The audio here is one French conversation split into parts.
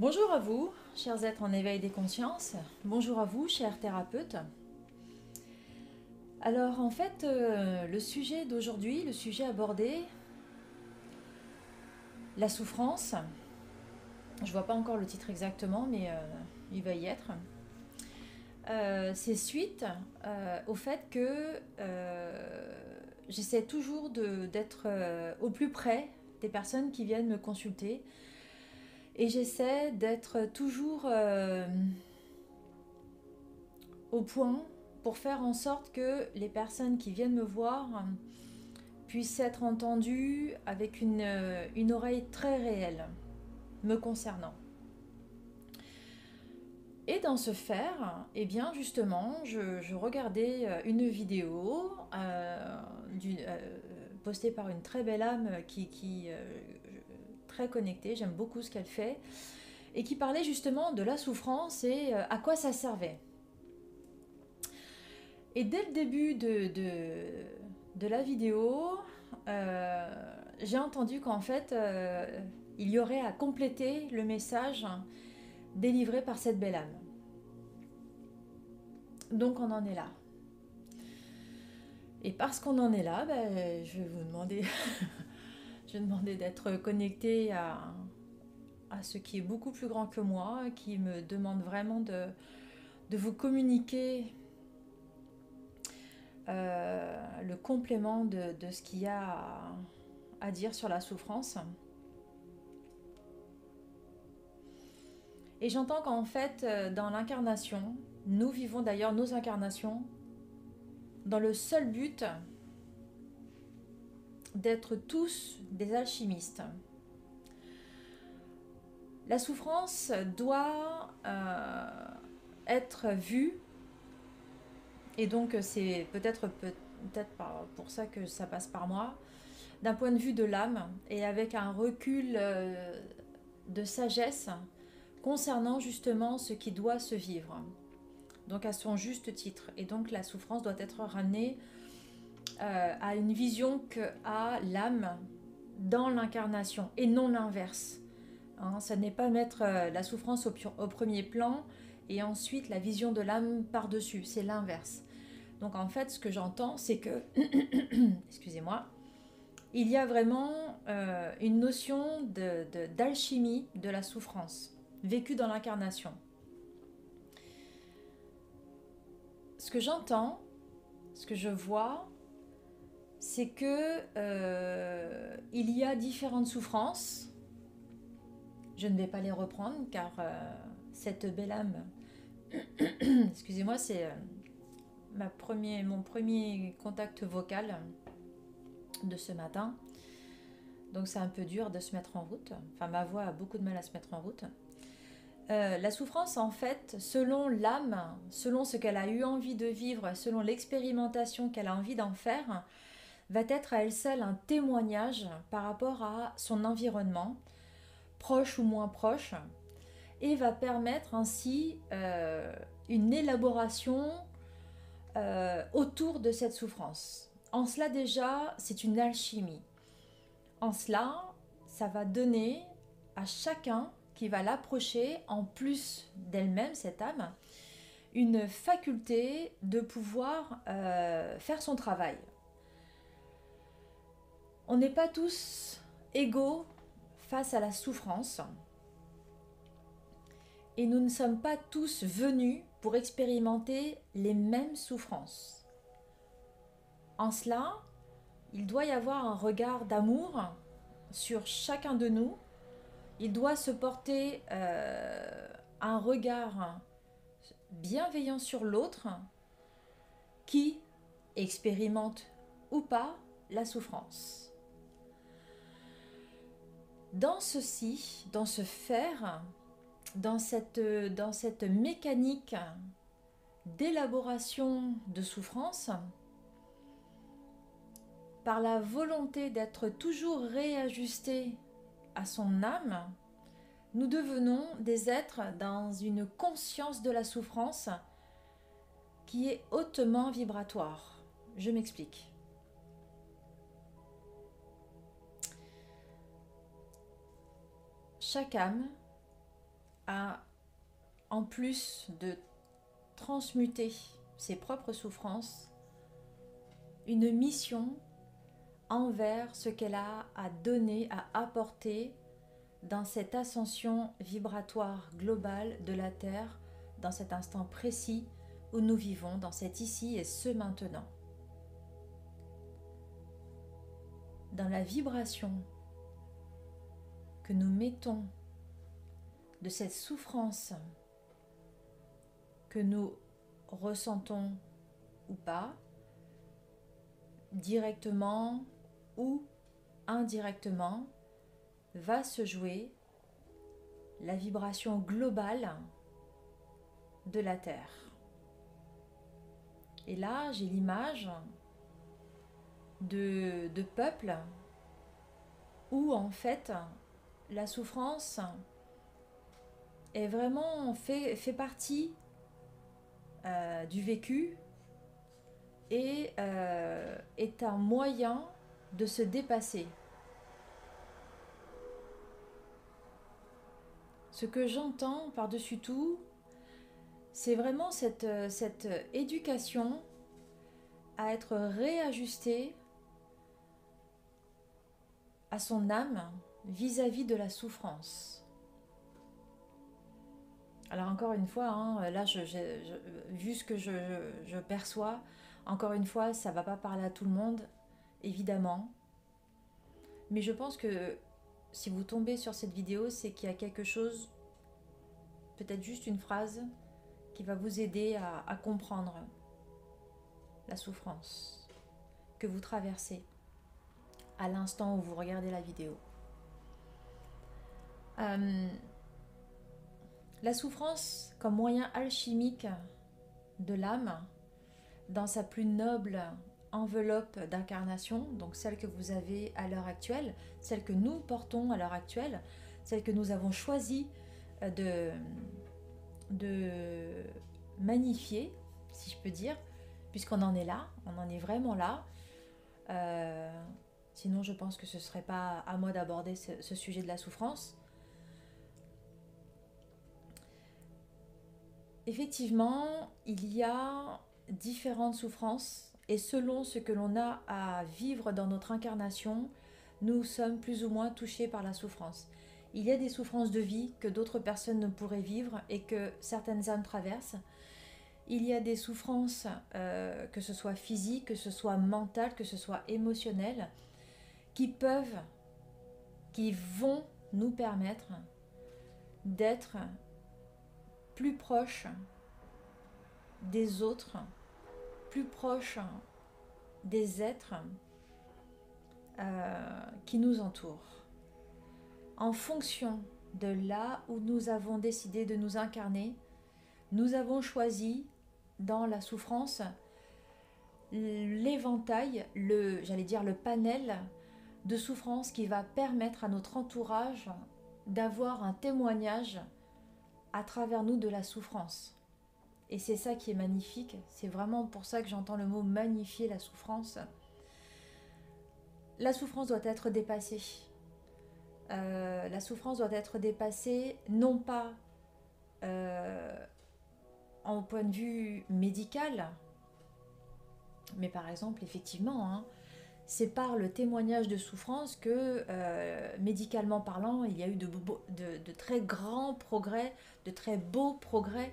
Bonjour à vous, chers êtres en éveil des consciences. Bonjour à vous, chers thérapeutes. Alors en fait, euh, le sujet d'aujourd'hui, le sujet abordé, la souffrance. Je vois pas encore le titre exactement, mais euh, il va y être. Euh, c'est suite au fait que j'essaie toujours d'être au plus près des personnes qui viennent me consulter et j'essaie d'être toujours euh, au point pour faire en sorte que les personnes qui viennent me voir puissent être entendues avec une, euh, oreille très réelle me concernant. Et dans ce faire, eh bien justement, je, regardais euh, une vidéo postée par une très belle âme qui très connectée, j'aime beaucoup ce qu'elle fait, et qui parlait justement de la souffrance et euh, à quoi ça servait. Et dès le début de, de, la vidéo, euh, j'ai entendu qu'en fait, euh, il y aurait à compléter le message délivré par cette belle âme. Donc on en est là. Et parce qu'on en est là, ben, je vais vous demander Je demandé d'être connecté à, ce qui est beaucoup plus grand que moi, qui me demande vraiment de, vous communiquer euh, le complément de, ce qu'il y a à, à, dire sur la souffrance. Et j'entends qu'en fait, euh, dans l'incarnation, nous vivons d'ailleurs nos incarnations dans le seul but d'être tous des alchimistes. La souffrance doit euh, être vue, et donc c'est peut-être peut-être pour ça que ça passe par moi, d'un point de vue de l'âme et avec un recul euh, de sagesse concernant justement ce qui doit se vivre. Donc à son juste titre. Et donc la souffrance doit être ramenée euh, à une vision que a l'âme dans l'incarnation et non l'inverse. Hein, ça n'est pas mettre euh, la souffrance au, premier plan et ensuite la vision de l'âme par-dessus, c'est l'inverse. Donc en fait, ce que j'entends, c'est que, excusez-moi, il y a vraiment euh, une notion d'alchimie de la souffrance vécue dans l'incarnation. Ce que j'entends, ce que je vois, c'est que euh, il y a différentes souffrances. Je ne vais pas les reprendre car euh, cette belle âme, excusez-moi, c'est euh, mon premier contact vocal de ce matin. Donc c'est un peu dur de se mettre en route. Enfin, ma voix a beaucoup de mal à se mettre en route. la souffrance, en fait, selon l'âme, selon ce qu'elle a eu envie de vivre, selon l'expérimentation qu'elle a envie d'en faire, va être à elle seule un témoignage par rapport à son environnement, proche ou moins proche, et va permettre ainsi euh, une élaboration euh, autour de cette souffrance. En cela déjà, c'est une alchimie. En cela, ça va donner à chacun qui va l'approcher, en plus d'elle-même, cette âme, une faculté de pouvoir euh, faire son travail. On n'est pas tous égaux face à la souffrance. Et nous ne sommes pas tous venus pour expérimenter les mêmes souffrances. En cela, il doit y avoir un regard d'amour sur chacun de nous. Il doit se porter euh, un regard bienveillant sur l'autre qui expérimente ou pas la souffrance. Dans ceci, dans ce faire, dans cette, dans cette mécanique d'élaboration de souffrance, par la volonté d'être toujours réajusté à son âme, nous devenons des êtres dans une conscience de la souffrance qui est hautement vibratoire. Je m'explique. Chaque âme a, en plus de transmuter ses propres souffrances, une mission envers ce qu'elle a à donner, à apporter dans cette ascension vibratoire globale de la Terre, dans cet instant précis où nous vivons, dans cet ici et ce maintenant. Dans la vibration nous mettons de cette souffrance que nous ressentons ou pas, directement ou indirectement, va se jouer la vibration globale de la Terre. Et là, j'ai l'image de, de peuples où en fait la souffrance est vraiment fait, partie euh, du vécu et euh, est un moyen de se dépasser. Ce que j'entends par-dessus tout, c'est vraiment cette, cette éducation à être réajustée à son âme vis-à-vis de la souffrance. Alors encore une fois, hein, là, vu ce que je, perçois, encore une fois, ça va pas parler à tout le monde, évidemment. Mais je pense que si vous tombez sur cette vidéo, c'est qu'il y a quelque chose, peut-être juste une phrase, qui va vous aider à, comprendre la souffrance que vous traversez à l'instant où vous regardez la vidéo. Euh, la souffrance comme moyen alchimique de l'âme dans sa plus noble enveloppe d'incarnation, donc celle que vous avez à l'heure actuelle, celle que nous portons à l'heure actuelle, celle que nous avons choisi euh, de, magnifier, si je peux dire, puisqu'on en est là, on en est vraiment là. Euh, sinon, je pense que ce ne serait pas à moi d'aborder ce, sujet de la souffrance. Effectivement, il y a différentes souffrances et selon ce que l'on a à vivre dans notre incarnation, nous sommes plus ou moins touchés par la souffrance. Il y a des souffrances de vie que d'autres personnes ne pourraient vivre et que certaines âmes traversent. Il y a des souffrances, euh, que ce soit physiques, que ce soit mentales, que ce soit émotionnelles, qui peuvent, qui vont nous permettre d'être plus proche des autres, plus proche des êtres euh, qui nous entourent. En fonction de là où nous avons décidé de nous incarner, nous avons choisi dans la souffrance l'éventail, le, j'allais dire le panel de souffrance qui va permettre à notre entourage d'avoir un témoignage à travers nous de la souffrance. Et c'est ça qui est magnifique, c'est vraiment pour ça que j'entends le mot magnifier la souffrance. La souffrance doit être dépassée. Euh, la souffrance doit être dépassée non pas euh, en point de vue médical, mais par exemple, effectivement, hein, c'est par le témoignage de souffrance que, euh, médicalement parlant, il y a eu de, très grands progrès, de très beaux progrès.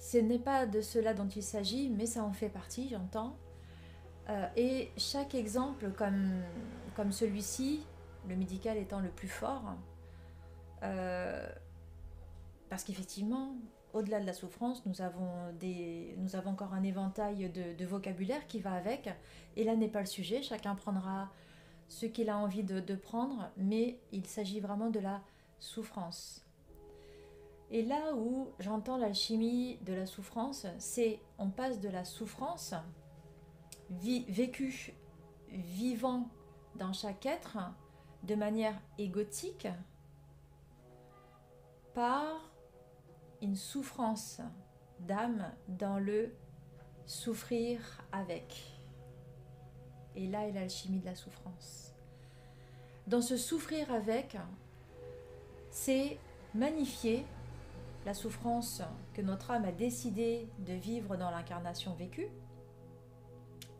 Ce n'est pas de cela dont il s'agit, mais ça en fait partie, j'entends. Euh, et chaque exemple comme, celui-ci, le médical étant le plus fort, euh, parce qu'effectivement, au-delà de la souffrance, nous avons, encore un éventail de, vocabulaire qui va avec. Et là n'est pas le sujet, chacun prendra ce qu'il a envie de, de prendre, mais il s'agit vraiment de la souffrance. Et là où j'entends l'alchimie de la souffrance, c'est on passe de la souffrance vécue, vivant dans chaque être, de manière égotique, par une souffrance d'âme dans le souffrir avec. Et là est l'alchimie de la souffrance. Dans ce souffrir avec, c'est magnifier la souffrance que notre âme a décidé de vivre dans l'incarnation vécue,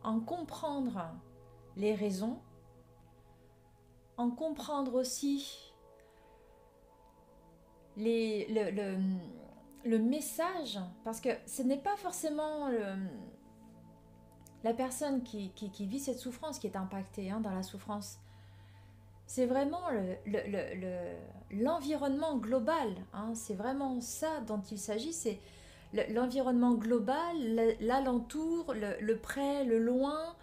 en comprendre les raisons, en comprendre aussi les, le, message, parce que ce n'est pas forcément la personne qui, vit cette souffrance qui est impactée hein, dans la souffrance. C'est vraiment l'environnement global. Hein. c'est vraiment ça dont il s'agit. C'est l'environnement global, l'alentour, le, près, le loin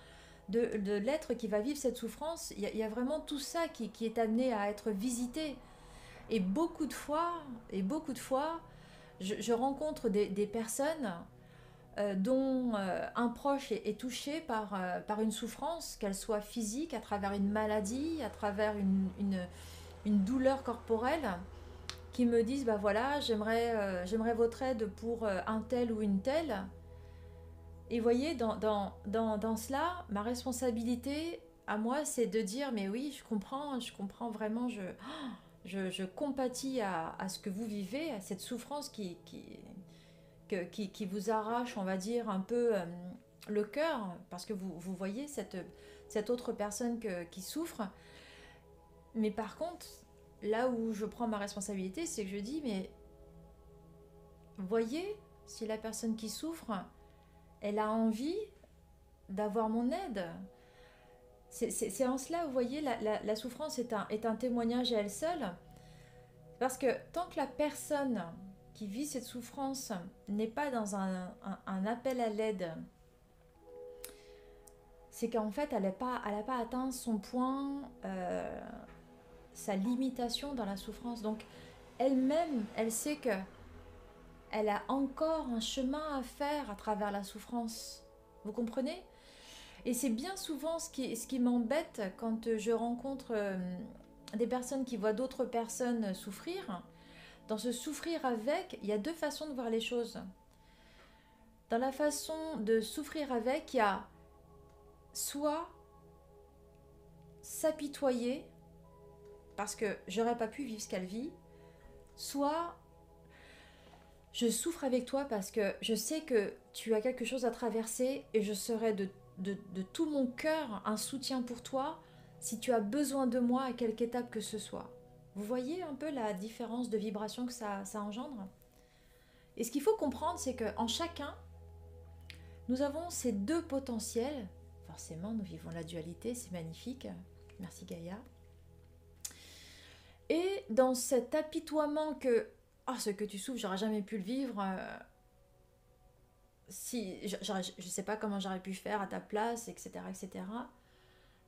de, l'être qui va vivre cette souffrance. Il y, a vraiment tout ça qui, est amené à être visité. Et beaucoup de fois, et beaucoup de fois, je, rencontre des, personnes euh, dont euh, un proche est, touché par, euh, par une souffrance, qu'elle soit physique, à travers une maladie, à travers une, une, douleur corporelle, qui me disent, bah voilà, j'aimerais votre aide pour un tel ou une telle. Et voyez, dans, dans, dans, dans cela, ma responsabilité à moi, c'est de dire, mais oui, je comprends, je comprends vraiment, je... je, compatis à, ce que vous vivez, à cette souffrance qui, qui, qui, vous arrache, on va dire, un peu euh, le cœur, parce que vous, vous voyez cette, cette autre personne qui souffre. Mais par contre, là où je prends ma responsabilité, c'est que je dis, mais voyez, si la personne qui souffre, elle a envie d'avoir mon aide, c'est en cela, vous voyez, la, souffrance est un, témoignage à elle seule. Parce que tant que la personne qui vit cette souffrance n'est pas dans un, appel à l'aide, c'est qu'en fait, elle n'a pas, pas atteint son point, euh, sa limitation dans la souffrance. Donc, elle-même, elle sait que elle a encore un chemin à faire à travers la souffrance. Vous comprenez? Et c'est bien souvent ce qui, m'embête quand je rencontre euh, des personnes qui voient d'autres personnes souffrir. Dans ce souffrir avec, il y a deux façons de voir les choses. Dans la façon de souffrir avec, il y a soit s'apitoyer parce que j'aurais pas pu vivre ce qu'elle vit, soit je souffre avec toi parce que je sais que tu as quelque chose à traverser et je serai de de, tout mon cœur un soutien pour toi si tu as besoin de moi à quelque étape que ce soit. Vous voyez un peu la différence de vibration que ça, ça engendre? Et ce qu'il faut comprendre, c'est qu'en chacun, nous avons ces deux potentiels. Forcément, nous vivons la dualité, c'est magnifique. Merci Gaïa. Et dans cet apitoiement que, ah, ce que tu souffres, j'aurais jamais pu le vivre, euh, si je ne sais pas comment j'aurais pu faire à ta place, etc., etc.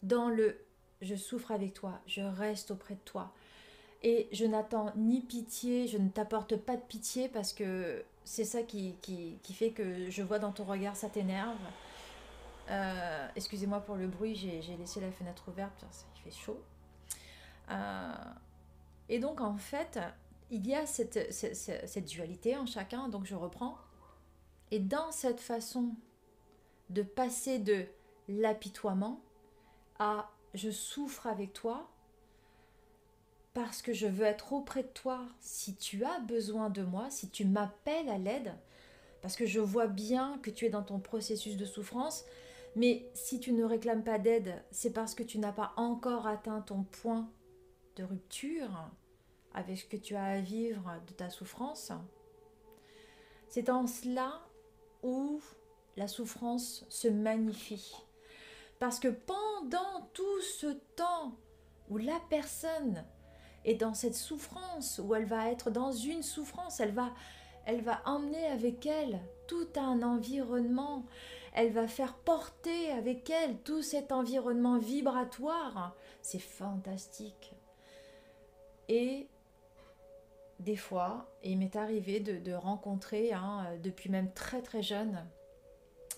Dans le je souffre avec toi, je reste auprès de toi. Et je n'attends ni pitié, je ne t'apporte pas de pitié parce que c'est ça qui, qui, qui, fait que je vois dans ton regard, ça t'énerve. Euh, excusez-moi pour le bruit, j'ai laissé la fenêtre ouverte, parce qu'il fait chaud. Euh, et donc en fait, il y a cette, cette, cette dualité en chacun, donc je reprends. Et dans cette façon de passer de l'apitoiement à je souffre avec toi parce que je veux être auprès de toi si tu as besoin de moi, si tu m'appelles à l'aide, parce que je vois bien que tu es dans ton processus de souffrance, mais si tu ne réclames pas d'aide, c'est parce que tu n'as pas encore atteint ton point de rupture avec ce que tu as à vivre de ta souffrance. C'est en cela où la souffrance se magnifie. Parce que pendant tout ce temps où la personne est dans cette souffrance, où elle va être dans une souffrance, elle va, elle va emmener avec elle tout un environnement, elle va faire porter avec elle tout cet environnement vibratoire. C'est fantastique. Et des fois, il m'est arrivé de, rencontrer, hein, depuis même très très jeune,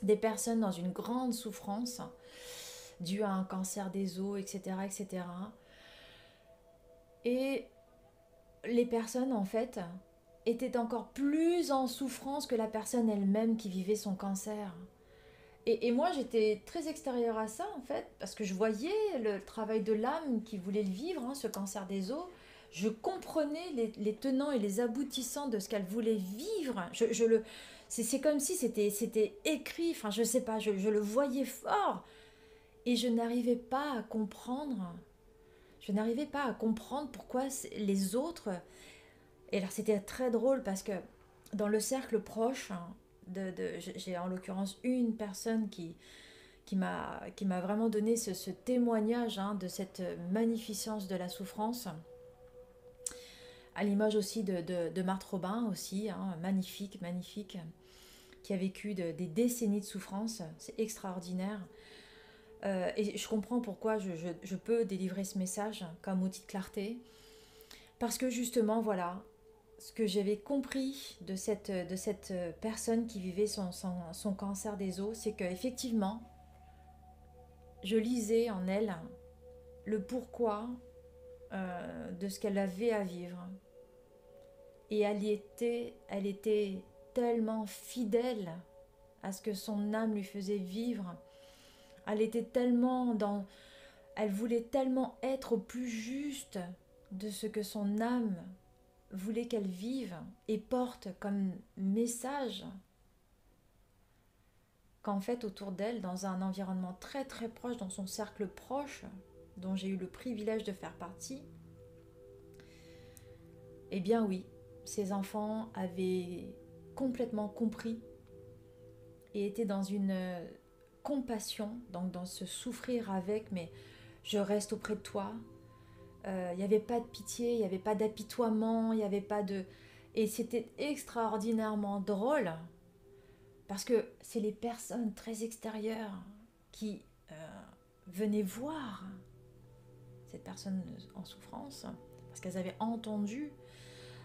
des personnes dans une grande souffrance due à un cancer des os, etc. etc. Et les personnes, en fait, étaient encore plus en souffrance que la personne elle-même qui vivait son cancer. Et, moi, j'étais très extérieure à ça, en fait, parce que je voyais le travail de l'âme qui voulait le vivre, hein, ce cancer des os je comprenais les, tenants et les aboutissants de ce qu'elle voulait vivre. Je, le, c'est, comme si c'était, c'était écrit, enfin je sais pas, je, le voyais fort. Et je n'arrivais pas à comprendre. Je n'arrivais pas à comprendre pourquoi les autres... Et alors c'était très drôle parce que dans le cercle proche, hein, de, j'ai en l'occurrence une personne qui, qui m'a vraiment donné ce, témoignage hein, de cette magnificence de la souffrance à l'image aussi de, de, Marthe Robin aussi, hein, magnifique, magnifique, qui a vécu des décennies de souffrance, c'est extraordinaire. Euh, et je comprends pourquoi je, peux délivrer ce message comme outil de clarté, parce que justement, voilà, ce que j'avais compris de cette, personne qui vivait son, son, son cancer des os, c'est qu'effectivement, je lisais en elle le pourquoi euh, de ce qu'elle avait à vivre. Et elle était, elle était tellement fidèle à ce que son âme lui faisait vivre. Elle était tellement dans, elle voulait tellement être au plus juste de ce que son âme voulait qu'elle vive et porte comme message qu'en fait autour d'elle, dans un environnement très très proche, dans son cercle proche, dont j'ai eu le privilège de faire partie, eh bien oui, ces enfants avaient complètement compris et étaient dans une euh, compassion, donc dans ce souffrir avec, mais je reste auprès de toi. Euh, il n'y avait pas de pitié, il n'y avait pas d'apitoiement, il n'y avait pas de... Et c'était extraordinairement drôle, parce que c'est les personnes très extérieures qui euh, venaient voir cette personne en souffrance, parce qu'elles avaient entendu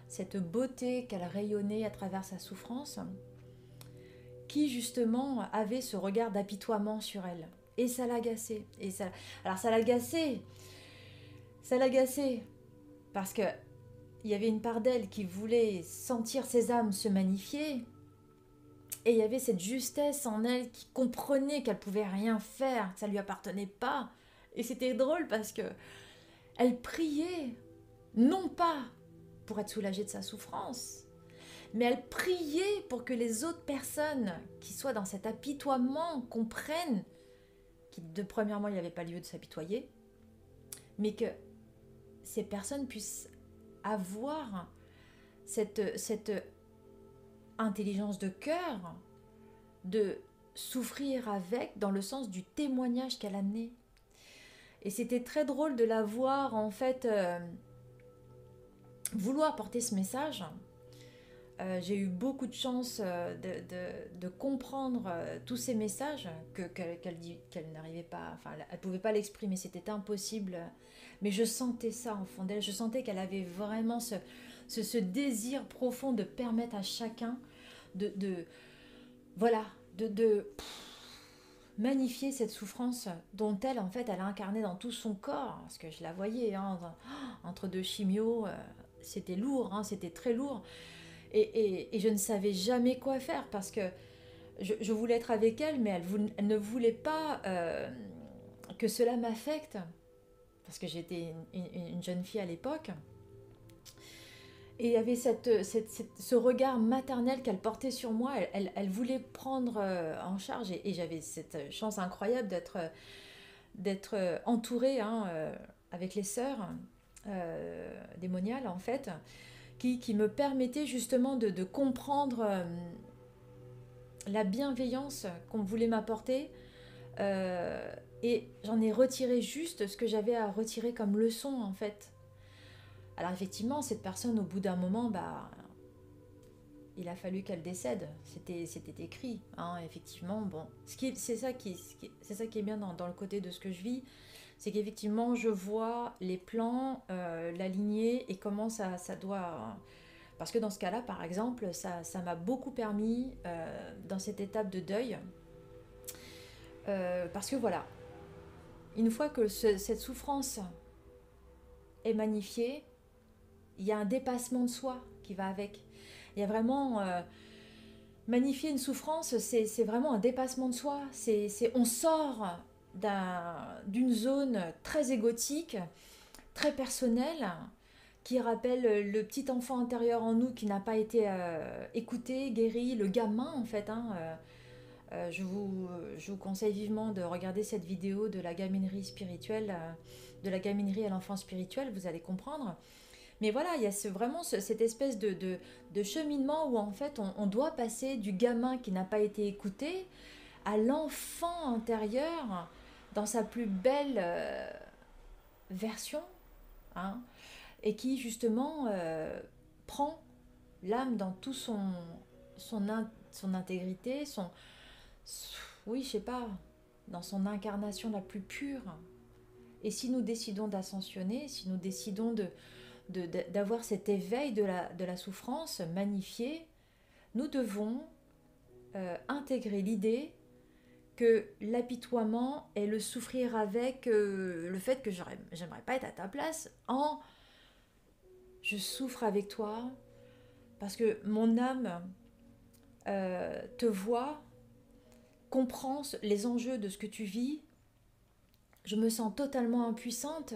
cette beauté qu'elle rayonnait à travers sa souffrance, qui justement avait ce regard d'apitoiement sur elle. Et ça l'agaçait. Et ça... Alors ça l'agaçait. Ça l'agaçait. Parce que il y avait une part d'elle qui voulait sentir ses âmes se magnifier. Et il y avait cette justesse en elle qui comprenait qu'elle pouvait rien faire, que ça lui appartenait pas. Et c'était drôle parce que elle priait, non pas pour être soulagée de sa souffrance. Mais elle priait pour que les autres personnes qui soient dans cet apitoiement comprennent qu'il, de premièrement, il n'y avait pas lieu de s'apitoyer, mais que ces personnes puissent avoir cette, cette intelligence de cœur de souffrir avec dans le sens du témoignage qu'elle a amené. Et c'était très drôle de la voir en fait euh, vouloir porter ce message, euh, j'ai eu beaucoup de chance euh, de, comprendre euh, tous ces messages que qu'elle n'arrivait pas, enfin elle pouvait pas l'exprimer, c'était impossible. Mais je sentais ça en fond d'elle, je sentais qu'elle avait vraiment ce, ce, désir profond de permettre à chacun de, de voilà, de, de magnifier cette souffrance dont elle en fait elle a incarné dans tout son corps, parce que je la voyais hein, entre deux chimios c'était lourd, hein, c'était très lourd. Et, je ne savais jamais quoi faire parce que je, voulais être avec elle, mais elle, ne voulait pas euh, que cela m'affecte. Parce que j'étais une, jeune fille à l'époque. Et il y avait cette, ce regard maternel qu'elle portait sur moi. Elle, voulait prendre euh, en charge. Et, j'avais cette chance incroyable d'être, d'être entourée hein, euh, avec les sœurs euh, démoniale en fait, qui, qui, me permettait justement de, de comprendre euh, la bienveillance qu'on voulait m'apporter. Euh, et j'en ai retiré juste ce que j'avais à retirer comme leçon en fait. Alors effectivement, cette personne, au bout d'un moment, bah, il a fallu qu'elle décède. C'était, c'était écrit, hein, effectivement. Bon, ce qui, c'est ça qui, c'est ça qui est bien dans, dans, le côté de ce que je vis, c'est qu'effectivement, je vois les plans, euh, la lignée et comment ça, ça doit... Parce que dans ce cas-là, par exemple, ça, ça m'a beaucoup permis euh, dans cette étape de deuil. Euh, parce que voilà, une fois que cette souffrance est magnifiée, il y a un dépassement de soi qui va avec. Il y a vraiment... magnifier une souffrance, c'est vraiment un dépassement de soi. C'est on sort d'une zone très égotique, très personnelle, qui rappelle le petit enfant intérieur en nous qui n'a pas été euh, écouté, guéri, le gamin en fait. Hein, euh, euh, je, vous, je vous conseille vivement de regarder cette vidéo de la gaminerie spirituelle, de la gaminerie à l'enfant spirituel, vous allez comprendre. Mais voilà, il y a vraiment cette espèce de, de, cheminement où en fait on, doit passer du gamin qui n'a pas été écouté à l'enfant intérieur dans sa plus belle version. Hein, et qui justement euh, prend l'âme dans tout son, son, intégrité, son, oui, je sais pas, dans son incarnation la plus pure. Et si nous décidons d'ascensionner, si nous décidons de, d'avoir cet éveil de la, de la souffrance magnifié, nous devons euh, intégrer l'idée que l'apitoiement et le souffrir avec euh, le fait que j'aimerais pas être à ta place en je souffre avec toi parce que mon âme euh, te voit, comprend les enjeux de ce que tu vis. Je me sens totalement impuissante,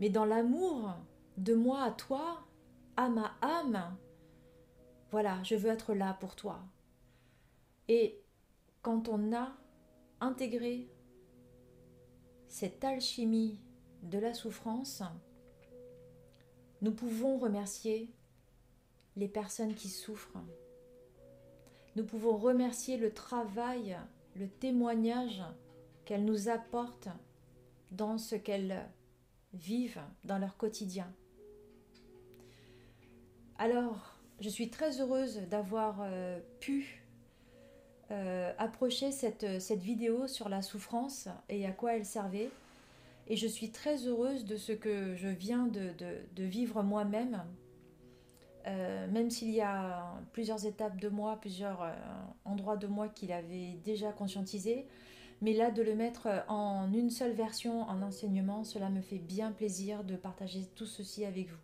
mais dans l'amour de moi à toi, à ma âme, voilà, je veux être là pour toi. Et quand on a intégré cette alchimie de la souffrance, nous pouvons remercier les personnes qui souffrent. Nous pouvons remercier le travail, le témoignage qu'elles nous apportent dans ce qu'elles vivent dans leur quotidien. Alors, je suis très heureuse d'avoir euh, pu euh, approcher cette, cette vidéo sur la souffrance et à quoi elle servait. Et je suis très heureuse de ce que je viens de, vivre moi-même. Euh, même s'il y a plusieurs étapes de moi, plusieurs euh, endroits de moi qu'il avait déjà conscientisé, mais là de le mettre en une seule version en enseignement, cela me fait bien plaisir de partager tout ceci avec vous.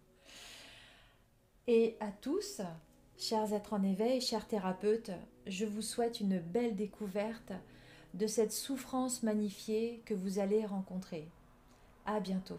Et à tous, chers êtres en éveil, chers thérapeutes, je vous souhaite une belle découverte de cette souffrance magnifiée que vous allez rencontrer. À bientôt.